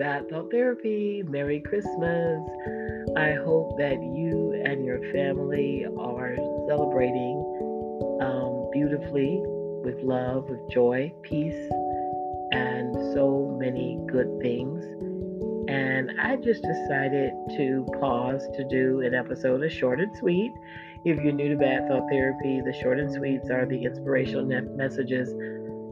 Bad Thought Therapy. Merry Christmas. I hope that you and your family are celebrating um, beautifully with love, with joy, peace, and so many good things. And I just decided to pause to do an episode of Short and Sweet. If you're new to Bad Thought Therapy, the short and sweets are the inspirational messages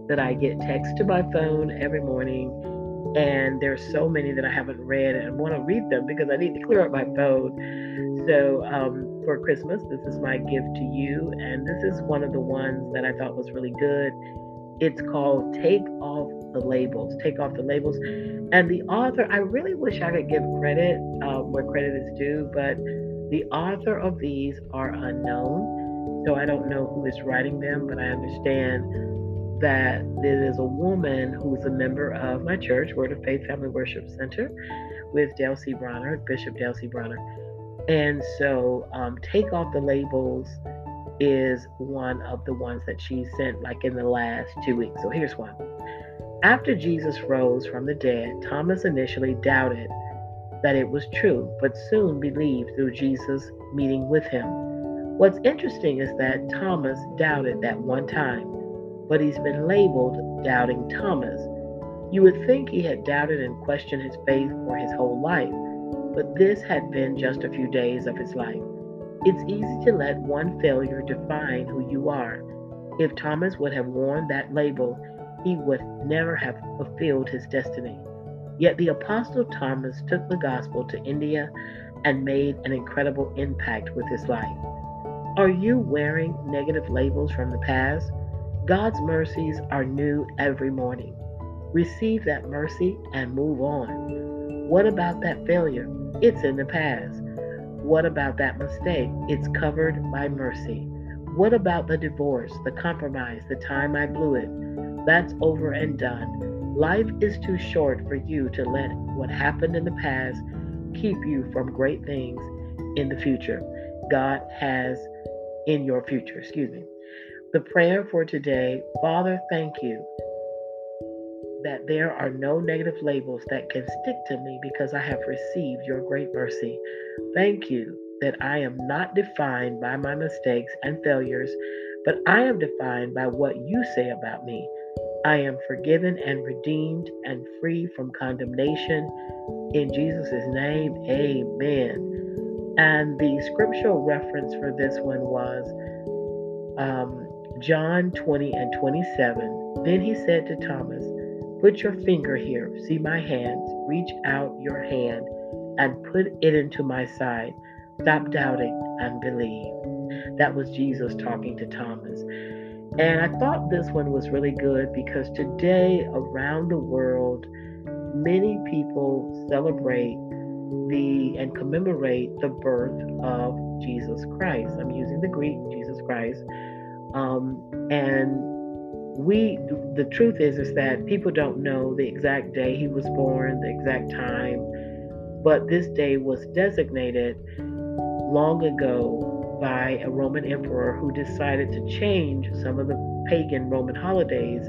that I get text to my phone every morning. And there's so many that I haven't read and want to read them because I need to clear up my phone. So um, for Christmas, this is my gift to you. And this is one of the ones that I thought was really good. It's called Take Off the Labels. Take Off the Labels. And the author, I really wish I could give credit um, where credit is due, but the author of these are unknown. So I don't know who is writing them, but I understand that there is a woman who's a member of my church, Word of Faith Family Worship Center, with C. Bronner, Bishop C. Bronner. And so, um, Take Off the Labels is one of the ones that she sent like in the last two weeks. So, here's one. After Jesus rose from the dead, Thomas initially doubted that it was true, but soon believed through Jesus' meeting with him. What's interesting is that Thomas doubted that one time but he's been labeled Doubting Thomas. You would think he had doubted and questioned his faith for his whole life, but this had been just a few days of his life. It's easy to let one failure define who you are. If Thomas would have worn that label, he would never have fulfilled his destiny. Yet the Apostle Thomas took the gospel to India and made an incredible impact with his life. Are you wearing negative labels from the past? God's mercies are new every morning. Receive that mercy and move on. What about that failure? It's in the past. What about that mistake? It's covered by mercy. What about the divorce, the compromise, the time I blew it? That's over and done. Life is too short for you to let what happened in the past keep you from great things in the future. God has in your future, excuse me. The prayer for today Father, thank you that there are no negative labels that can stick to me because I have received your great mercy. Thank you that I am not defined by my mistakes and failures, but I am defined by what you say about me. I am forgiven and redeemed and free from condemnation. In Jesus' name, amen. And the scriptural reference for this one was um, John 20 and 27. Then he said to Thomas, Put your finger here, see my hands, reach out your hand and put it into my side. Stop doubting and believe. That was Jesus talking to Thomas. And I thought this one was really good because today around the world, many people celebrate the and commemorate the birth of Jesus Christ. I'm using the Greek, Jesus Christ. Um, and we, the truth is, is that people don't know the exact day he was born, the exact time, but this day was designated long ago by a Roman emperor who decided to change some of the pagan Roman holidays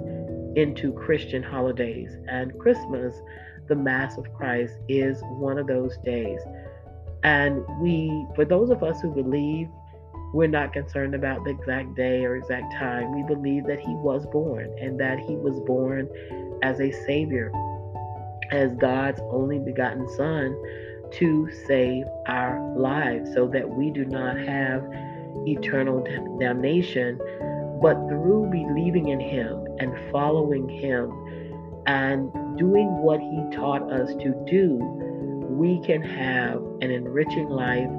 into Christian holidays. And Christmas, the Mass of Christ, is one of those days. And we, for those of us who believe we're not concerned about the exact day or exact time. We believe that he was born and that he was born as a savior, as God's only begotten son to save our lives so that we do not have eternal damnation, but through believing in him and following him and doing what he taught us to do, we can have an enriching life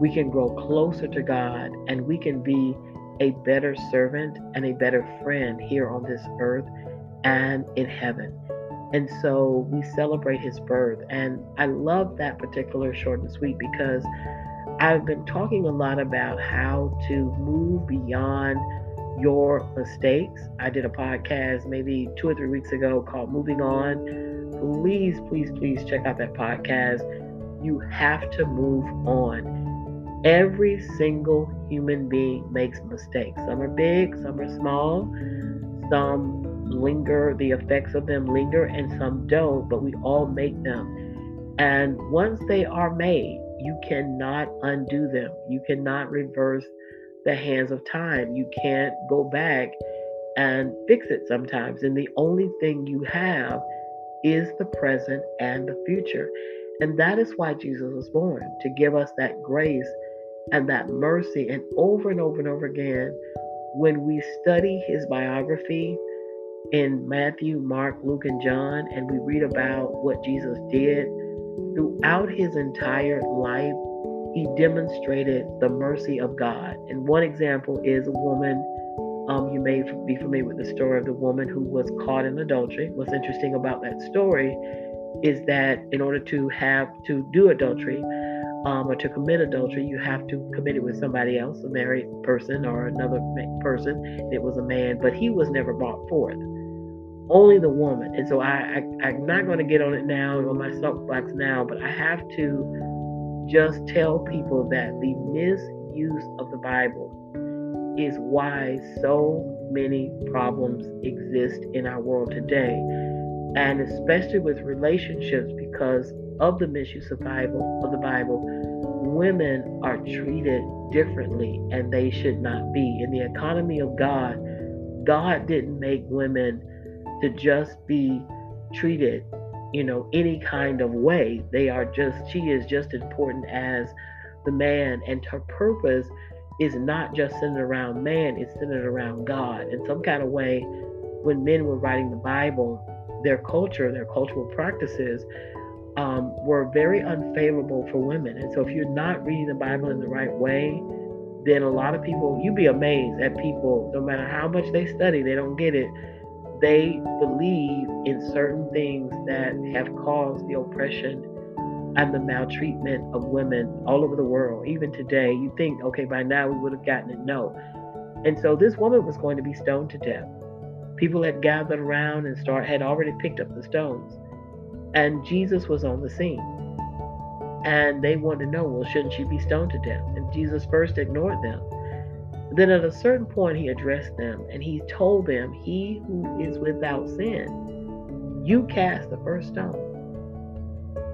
we can grow closer to God and we can be a better servant and a better friend here on this earth and in heaven. And so we celebrate his birth. And I love that particular short and sweet because I've been talking a lot about how to move beyond your mistakes. I did a podcast maybe two or three weeks ago called Moving On. Please, please, please check out that podcast. You have to move on. Every single human being makes mistakes. Some are big, some are small, some linger, the effects of them linger, and some don't, but we all make them. And once they are made, you cannot undo them. You cannot reverse the hands of time. You can't go back and fix it sometimes. And the only thing you have is the present and the future. And that is why Jesus was born to give us that grace and that mercy. And over and over and over again, when we study his biography in Matthew, Mark, Luke, and John, and we read about what Jesus did throughout his entire life, he demonstrated the mercy of God. And one example is a woman. Um, you may be familiar with the story of the woman who was caught in adultery. What's interesting about that story is that in order to have to do adultery um, or to commit adultery, you have to commit it with somebody else, a married person or another person. It was a man, but he was never brought forth. Only the woman. And so I, I I'm not going to get on it now on my soapbox now, but I have to just tell people that the misuse of the Bible is why so many problems exist in our world today. And especially with relationships, because of the misuse of Bible of the Bible, women are treated differently and they should not be. In the economy of God, God didn't make women to just be treated you know, any kind of way. They are just, she is just important as the man. And her purpose is not just centered around man, it's centered around God. In some kind of way, when men were writing the Bible, their culture, their cultural practices um, were very unfavorable for women. And so if you're not reading the Bible in the right way, then a lot of people, you'd be amazed at people, no matter how much they study, they don't get it they believe in certain things that have caused the oppression and the maltreatment of women all over the world. Even today, you think, okay, by now we would have gotten it. No. And so this woman was going to be stoned to death. People had gathered around and start had already picked up the stones. And Jesus was on the scene. And they wanted to know, well, shouldn't she be stoned to death? And Jesus first ignored them then at a certain point, he addressed them and he told them, He who is without sin, you cast the first stone.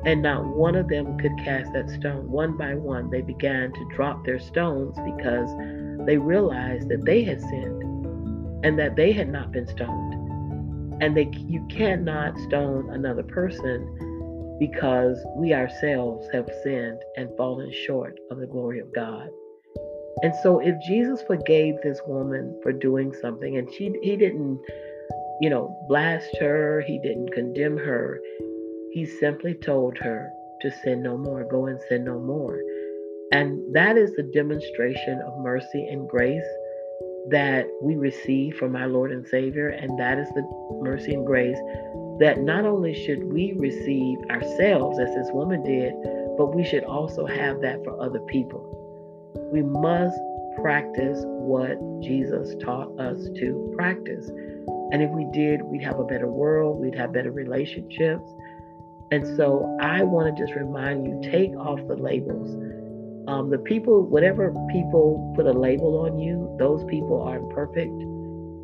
And not one of them could cast that stone. One by one, they began to drop their stones because they realized that they had sinned and that they had not been stoned. And they, you cannot stone another person because we ourselves have sinned and fallen short of the glory of God. And so if Jesus forgave this woman for doing something and she he didn't, you know, blast her, he didn't condemn her. He simply told her to sin no more, go and sin no more. And that is the demonstration of mercy and grace that we receive from our Lord and Savior. And that is the mercy and grace that not only should we receive ourselves, as this woman did, but we should also have that for other people. We must practice what Jesus taught us to practice. And if we did, we'd have a better world, we'd have better relationships. And so I want to just remind you take off the labels. Um, the people, whatever people put a label on you, those people are imperfect,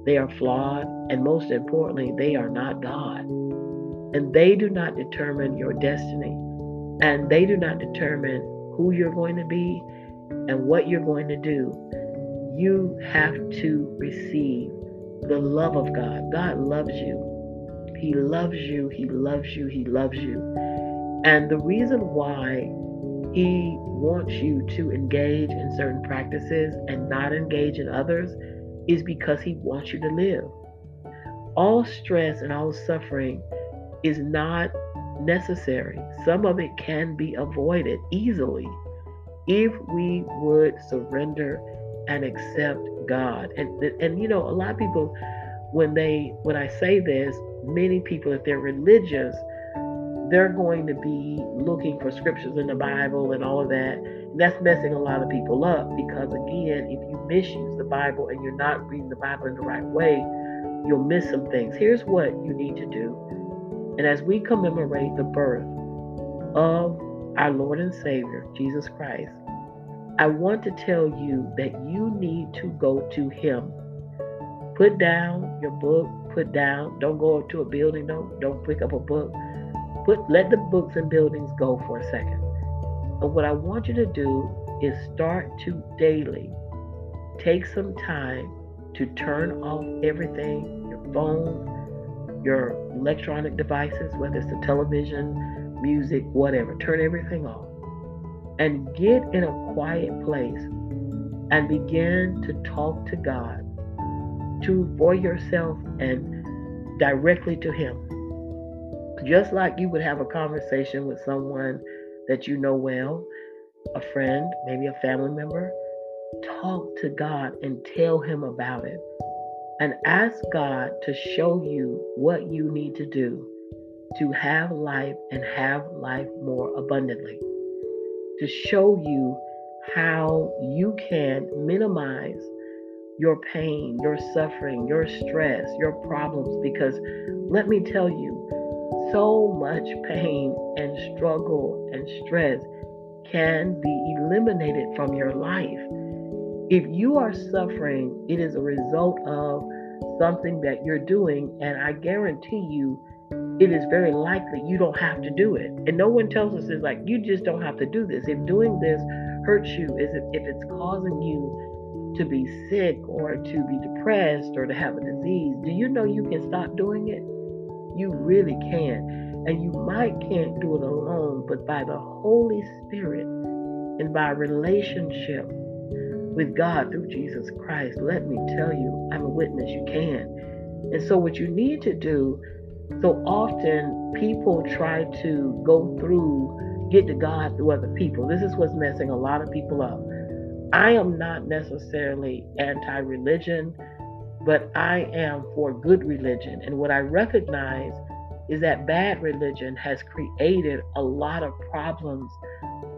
they are flawed, and most importantly, they are not God. And they do not determine your destiny, and they do not determine who you're going to be and what you're going to do, you have to receive the love of God. God loves you. He loves you. He loves you. He loves you. And the reason why He wants you to engage in certain practices and not engage in others is because He wants you to live. All stress and all suffering is not necessary. Some of it can be avoided easily if we would surrender and accept God. And and you know, a lot of people when they when I say this, many people if they're religious, they're going to be looking for scriptures in the Bible and all of that. And that's messing a lot of people up because again, if you misuse the Bible and you're not reading the Bible in the right way, you'll miss some things. Here's what you need to do. And as we commemorate the birth of our Lord and Savior, Jesus Christ, I want to tell you that you need to go to Him. Put down your book, put down. Don't go to a building. Don't don't pick up a book. Put let the books and buildings go for a second. And what I want you to do is start to daily take some time to turn off everything, your phone, your electronic devices, whether it's the television, music, whatever. Turn everything off and get in a quiet place and begin to talk to God to for yourself and directly to him. Just like you would have a conversation with someone that you know well, a friend, maybe a family member, talk to God and tell him about it. And ask God to show you what you need to do to have life and have life more abundantly. To show you how you can minimize your pain, your suffering, your stress, your problems. Because let me tell you, so much pain and struggle and stress can be eliminated from your life. If you are suffering, it is a result of something that you're doing, and I guarantee you, it is very likely you don't have to do it. And no one tells us it's like you just don't have to do this. If doing this hurts you, is if it's causing you to be sick or to be depressed or to have a disease, do you know you can stop doing it? You really can. And you might can't do it alone, but by the Holy Spirit and by relationship with God through Jesus Christ, let me tell you, I'm a witness, you can. And so, what you need to do, so often people try to go through, get to God through other people. This is what's messing a lot of people up. I am not necessarily anti religion but I am for good religion. And what I recognize is that bad religion has created a lot of problems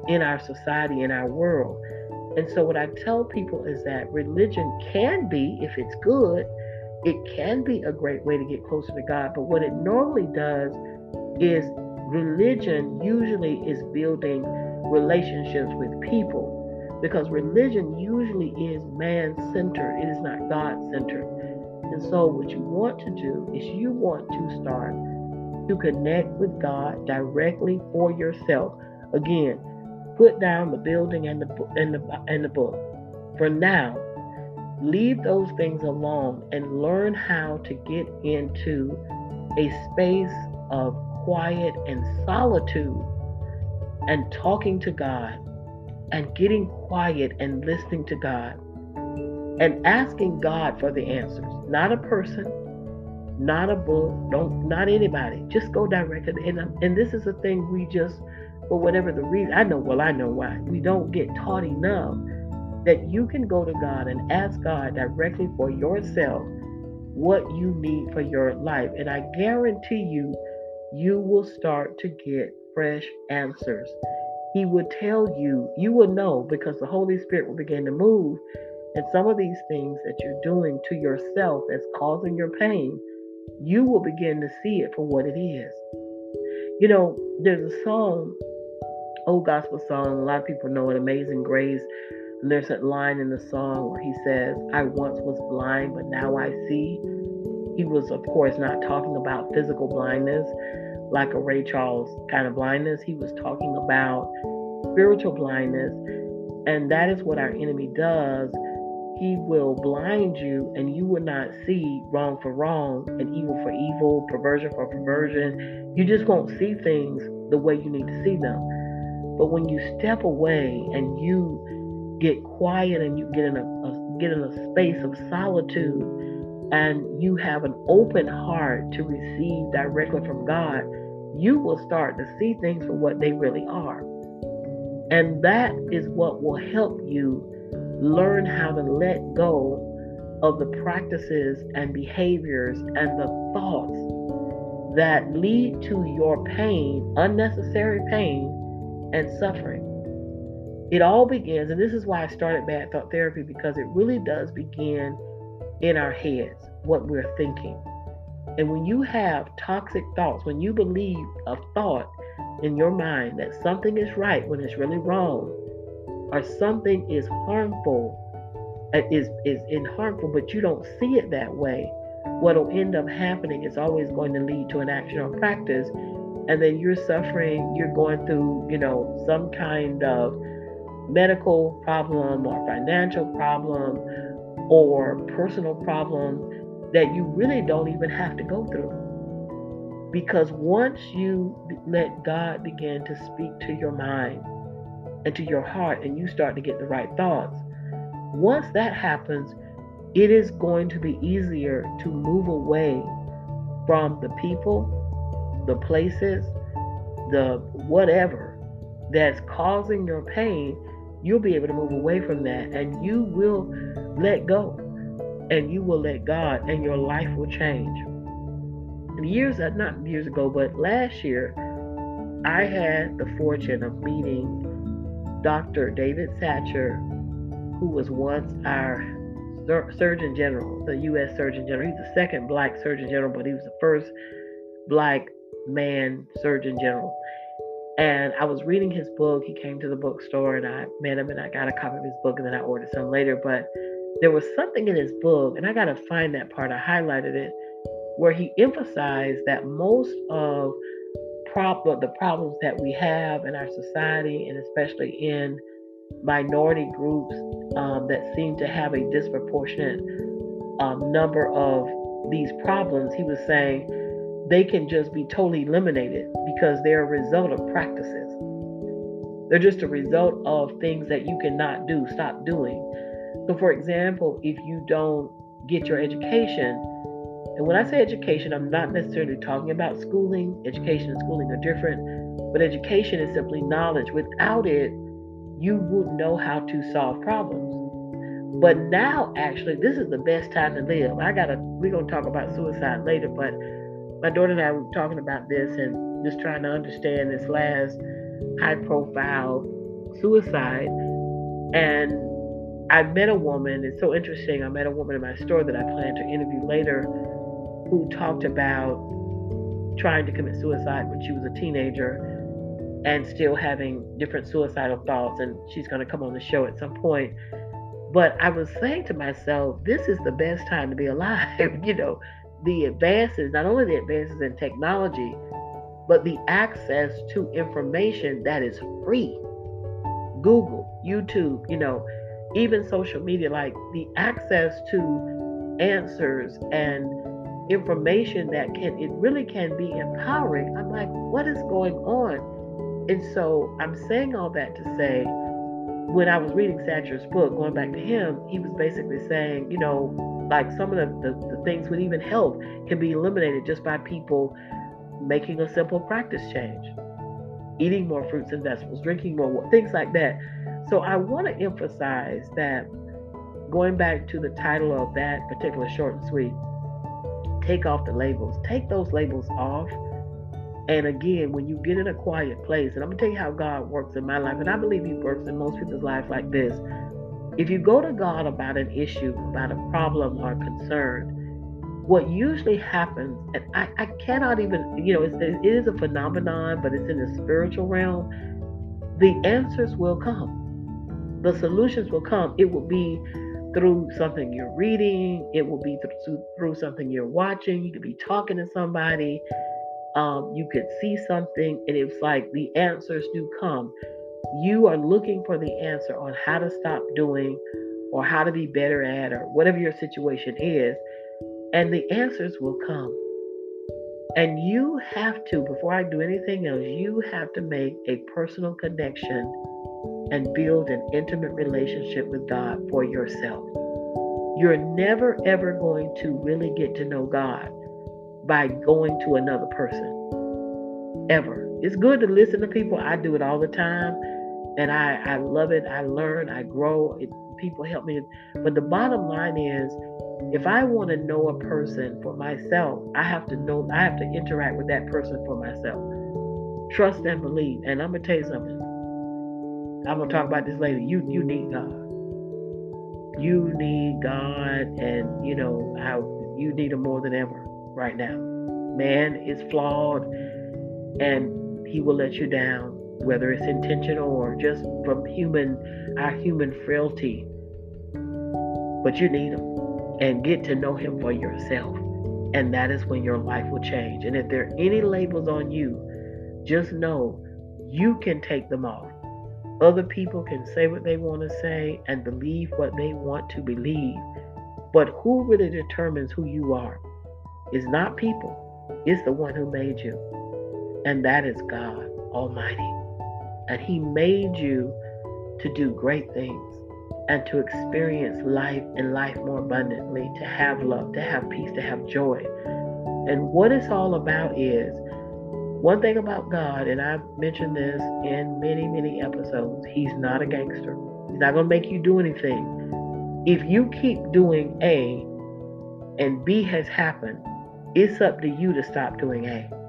in our society, in our world. And so, what I tell people is that religion can be, if it's good, it can be a great way to get closer to God. But what it normally does is religion usually is building relationships with people because religion usually is man centered, it is not God centered. And so, what you want to do is you want to start to connect with God directly for yourself. Again, put down the building and the and the and the book. For now, leave those things alone and learn how to get into a space of quiet and solitude and talking to God and getting quiet and listening to God and asking God for the answers, not a person, not a book, don't not anybody. Just go directly. And, um, and this is a thing we just, for whatever the reason, I know. Well, I know why we don't get taught enough that you can go to God and ask God directly for yourself what you need for your life, and I guarantee you, you will start to get fresh answers. He would tell you, you will know because the Holy Spirit will begin to move. And some of these things that you're doing to yourself that's causing your pain, you will begin to see it for what it is. You know, there's a song, old gospel song, a lot of people know it, Amazing Grace. And there's that line in the song where he says, I once was blind, but now I see. He was, of course, not talking about physical blindness like a Ray Charles kind of blindness. He was talking about spiritual blindness. And that is what our enemy does. He will blind you and you will not see wrong for wrong and evil for evil, perversion for perversion. You just won't see things the way you need to see them. But when you step away and you get quiet and you get in a, a get in a space of solitude and you have an open heart to receive directly from God, you will start to see things for what they really are. And that is what will help you learn how to let go of the practices and behaviors and the thoughts that lead to your pain, unnecessary pain, and suffering. It all begins, and this is why I started Bad Thought Therapy because it really does begin in our heads, what we're thinking. And when you have toxic thoughts, when you believe a thought in your mind that something is right when it's really wrong, or something is harmful, uh, is is in harmful, but you don't see it that way, what'll end up happening is always going to lead to an action or practice. And then you're suffering, you're going through, you know, some kind of medical problem or financial problem or personal problem that you really don't even have to go through. Because once you let God begin to speak to your mind and to your heart and you start to get the right thoughts, once that happens, it is going to be easier to move away from the people, the places, the whatever that's causing your pain. You'll be able to move away from that and you will let go and you will let God and your life will change. Years, uh, not years ago, but last year, I had the fortune of meeting Dr. David Satcher, who was once our Surgeon General, the U.S. Surgeon General. He's the second black Surgeon General, but he was the first black man Surgeon General. And I was reading his book. He came to the bookstore and I met him and I got a copy of his book and then I ordered some later. But there was something in his book, and I got to find that part. I highlighted it, where he emphasized that most of prop- the problems that we have in our society, and especially in minority groups um, that seem to have a disproportionate um, number of these problems, he was saying they can just be totally eliminated because they're a result of practices. They're just a result of things that you cannot do, stop doing. So, for example, if you don't get your education, and when I say education, I'm not necessarily talking about schooling. Education and schooling are different, but education is simply knowledge. Without it, you wouldn't know how to solve problems. But now, actually, this is the best time to live. I gotta, we're gonna talk about suicide later, but my daughter and I were talking about this and just trying to understand this last high profile suicide. And I met a woman, it's so interesting. I met a woman in my store that I plan to interview later who talked about trying to commit suicide when she was a teenager and still having different suicidal thoughts. And she's going to come on the show at some point. But I was saying to myself, this is the best time to be alive. you know, the advances, not only the advances in technology, but the access to information that is free. Google, YouTube, you know, even social media, like the access to answers and information that can, it really can be empowering. I'm like, what is going on? And so I'm saying all that to say, when I was reading Satcher's book, going back to him, he was basically saying, you know, like some of the, the, the things with even health can be eliminated just by people making a simple practice change, eating more fruits and vegetables, drinking more things like that. So I want to emphasize that going back to the title of that particular short and sweet, take off the labels. Take those labels off. And again, when you get in a quiet place, and I'm gonna tell you how God works in my life, and I believe He works in most people's lives like this. If you go to God about an issue, about a problem or concern, what usually happens, and I, I cannot even, you know, it's, it is a phenomenon, but it's in the spiritual realm, the answers will come the solutions will come. It will be through something you're reading, it will be through, through something you're watching. You could be talking to somebody, um, you could see something, and it's like the answers do come. You are looking for the answer on how to stop doing or how to be better at or whatever your situation is, and the answers will come. And you have to, before I do anything else, you have to make a personal connection and build an intimate relationship with God for yourself. You're never, ever going to really get to know God by going to another person. Ever. It's good to listen to people. I do it all the time. And I, I love it. I learn, I grow. It, people help me. But the bottom line is if I want to know a person for myself, I have to know, I have to interact with that person for myself. Trust and believe. And I'm to tell you something I'm gonna talk about this later. You you need God. You need God, and you know how you need Him more than ever right now. Man is flawed, and he will let you down, whether it's intentional or just from human our human frailty. But you need Him, and get to know Him for yourself. And that is when your life will change. And if there are any labels on you, just know you can take them off. Other people can say what they want to say and believe what they want to believe. But who really determines who you are is not people, it's the one who made you. And that is God Almighty. And He made you to do great things and to experience life and life more abundantly, to have love, to have peace, to have joy. And what it's all about is one thing about God, and I've mentioned this in many, many episodes, He's not a gangster. He's not going to make you do anything. If you keep doing A and B has happened, it's up to you to stop doing A.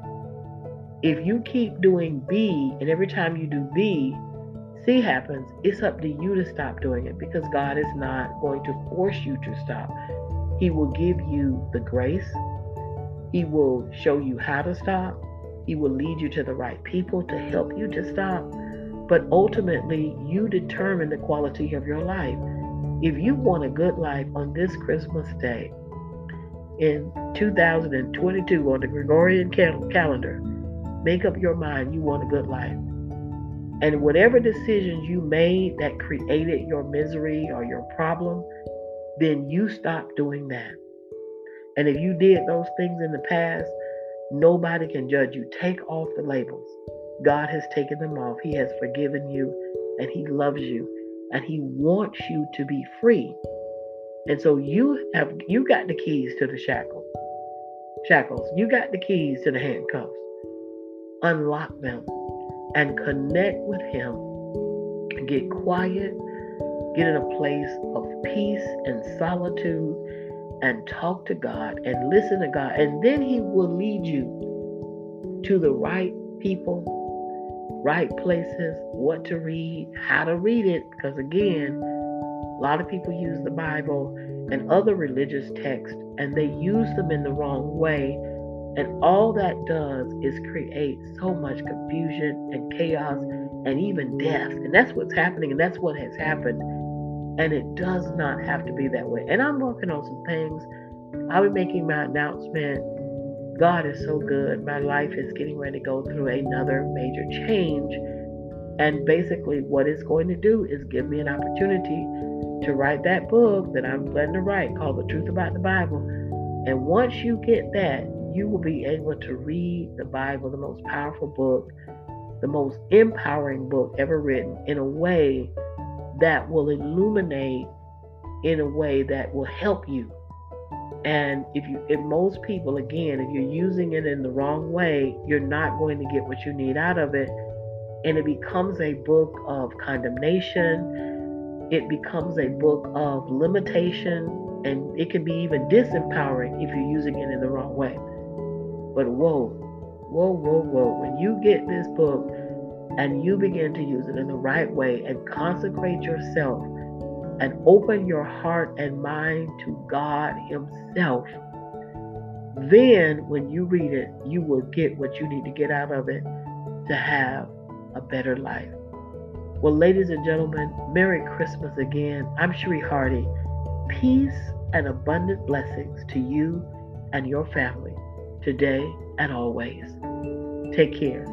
If you keep doing B and every time you do B, C happens, it's up to you to stop doing it because God is not going to force you to stop. He will give you the grace, He will show you how to stop, He will lead you to the right people to help you to stop. But ultimately, you determine the quality of your life. If you want a good life on this Christmas day in 2022 on the Gregorian calendar, make up your mind you want a good life. And whatever decisions you made that created your misery or your problem, then you stop doing that. And if you did those things in the past, nobody can judge you. Take off the labels. God has taken them off. He has forgiven you and He loves you and He wants you to be free. And so you have you got the keys to the shackles. Shackles. You got the keys to the handcuffs. Unlock them and connect with Him. Get quiet, get in a place of peace and solitude, and talk to God and listen to God. And then He will lead you to the right people, right places, what to read, how to read it. Because again, a lot of people use the Bible and other religious texts and they use them in the wrong way and all that does is create so much confusion and chaos and even death. And that's what's happening, and that's what has happened. And it does not have to be that way. And I'm working on some things. I'll be making my announcement. God is so good. My life is getting ready to go through another major change. And basically, what it's going to do is give me an opportunity to write that book that I'm planning to write called The Truth About the Bible. And once you get that, you will be able to read the Bible, the most powerful book, the most empowering book ever written, in a way that will illuminate, in a way that will help you. And if you, if most people, again, if you're using it in the wrong way, you're not going to get what you need out of it. And it becomes a book of condemnation. It becomes a book of limitation. And it can be even disempowering if you're using it in the wrong way. But whoa, whoa, whoa, whoa. When you get this book and you begin to use it in the right way and consecrate yourself and open your heart and mind to God Himself, then when you read it, you will get what you need to get out of it to have a better life. Well, ladies and gentlemen, Merry Christmas again. I'm Cherie Hardy. Peace and abundant blessings to you and your family today and always. Take care.